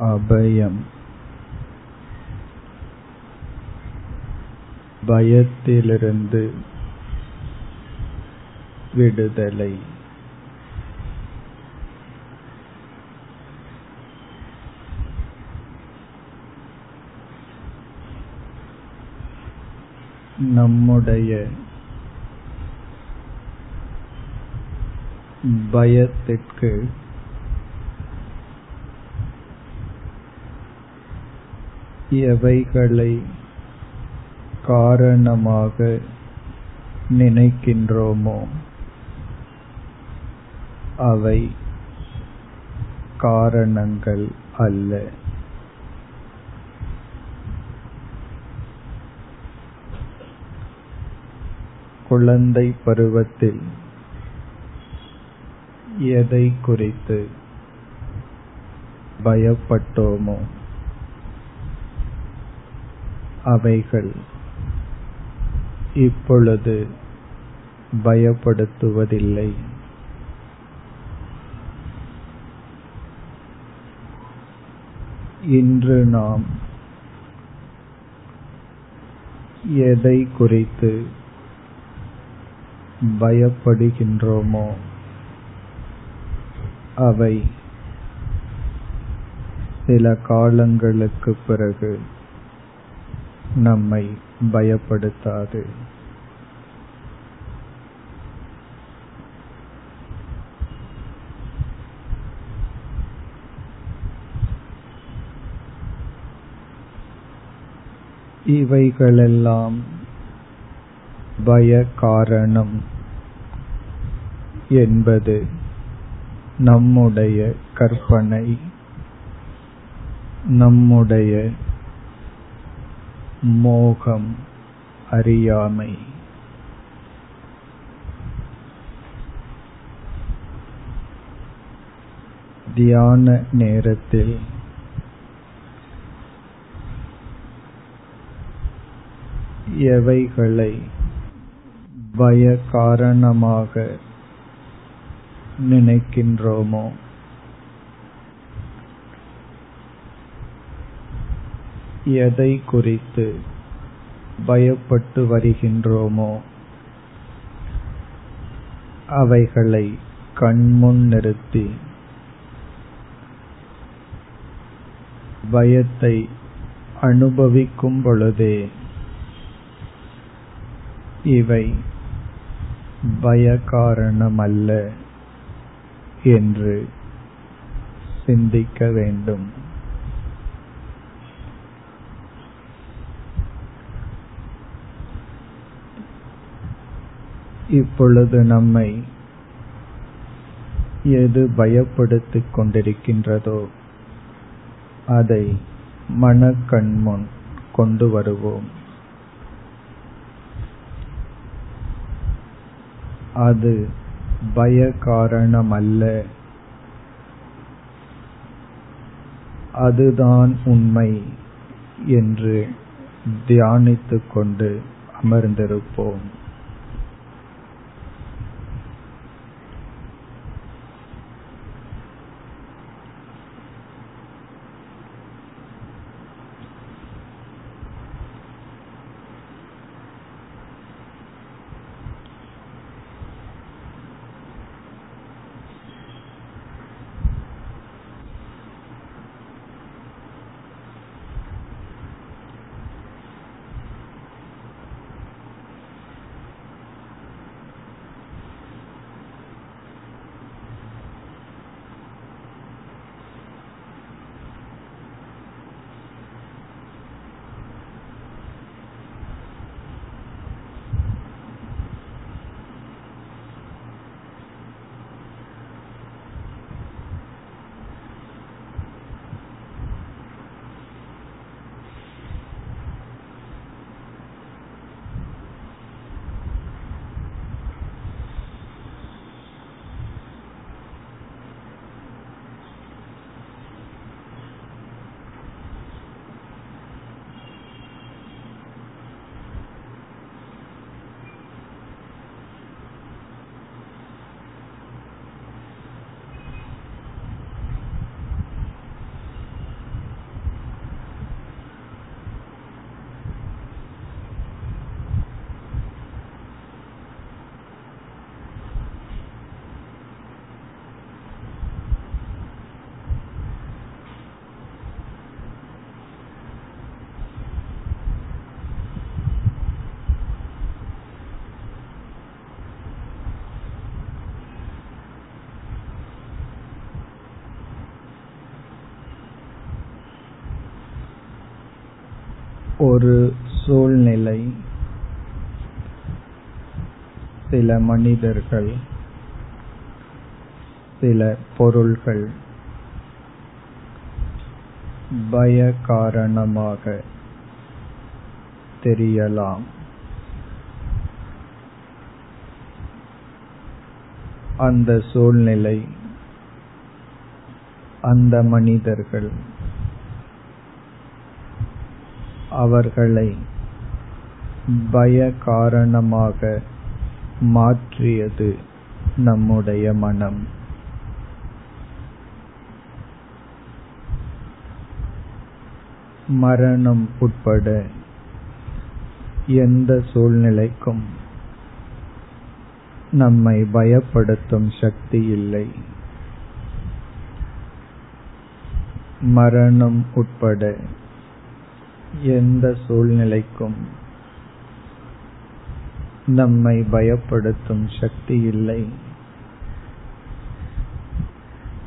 அபயம் பயத்திலிருந்து விடுதலை நம்முடைய பயத்திற்கு எவைகளை காரணமாக நினைக்கின்றோமோ அவை காரணங்கள் அல்ல. குழந்தை பருவத்தில் எதை குறித்து பயப்பட்டோமோ அவைகள் இப்பொழுது பயப்படுத்துவதில்லை. இன்று நாம் எதை குறித்து பயப்படுகின்றோமோ அவை சில காலங்களுக்கு பிறகு நம்மை பயப்படுத்தாது. இவைகளெல்லாம் பய காரணம் என்பது நம்முடைய கற்பனை நம்முடைய மோகம் அறியாமை. தியான நேரத்தில் எவைகளை பய காரணமாக நினைக்கின்றோமோ எதை குறித்து பயப்பட்டு வருகின்றோமோ அவைகளை கண்முன் நிறுத்தி பயத்தை அனுபவிக்கும் பொழுதே இவை பய காரணமல்ல என்று சிந்திக்க வேண்டும். இப்பொழுது நம்மை எது பயப்படுத்திக் கொண்டிருக்கின்றதோ அதை மனக்கண்முன் கொண்டு வருவோம். அது பய காரணமல்ல அதுதான் உண்மை என்று தியானித்துக் கொண்டு அமர்ந்திருப்போம். ஒரு சூழ்நிலை. சில மனிதர்கள் சில பொருள்கள் பய காரணமாக தெரியலாம். அந்த சூழ்நிலை அந்த மனிதர்கள் அவர்களை பய காரணமாக மாற்றியது நம்முடைய மனம். மரணம் உட்பட எந்த சூழ்நிலைக்கும் நம்மை பயப்படுத்தும் சக்தி இல்லை. மரணம் உட்பட எந்த சூழ்நிலைக்கும் நம்மை பயப்படுத்தும் சக்தி இல்லை.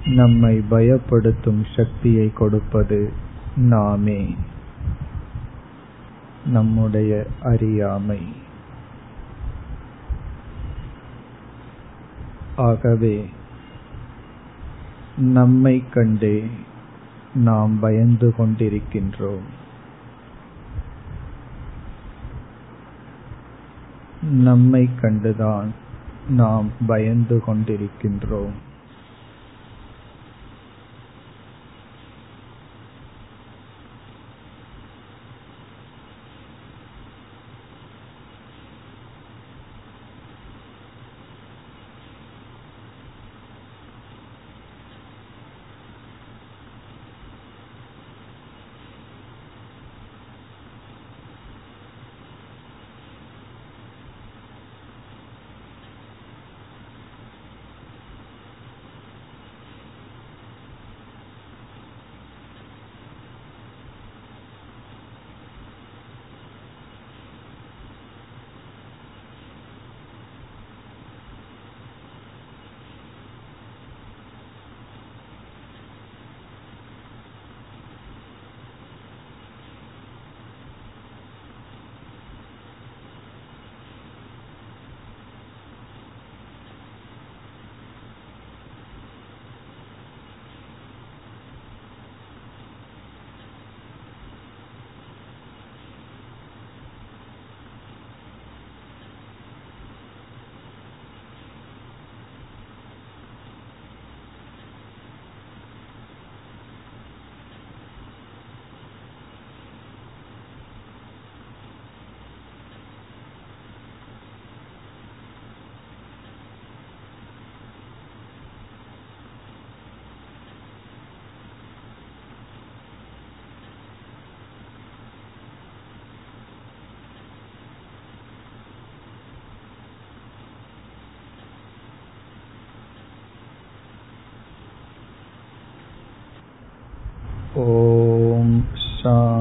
நம்மை பயப்படுத்தும் சக்தியை கொடுப்பது நாமே. நம்முடைய அறியாமை. ஆகவே நம்மை கண்டே நாம் பயந்து கொண்டிருக்கின்றோம். நம்மை கண்டுதான் நாம் பயந்து கொண்டிருக்கின்றோம். Shaw.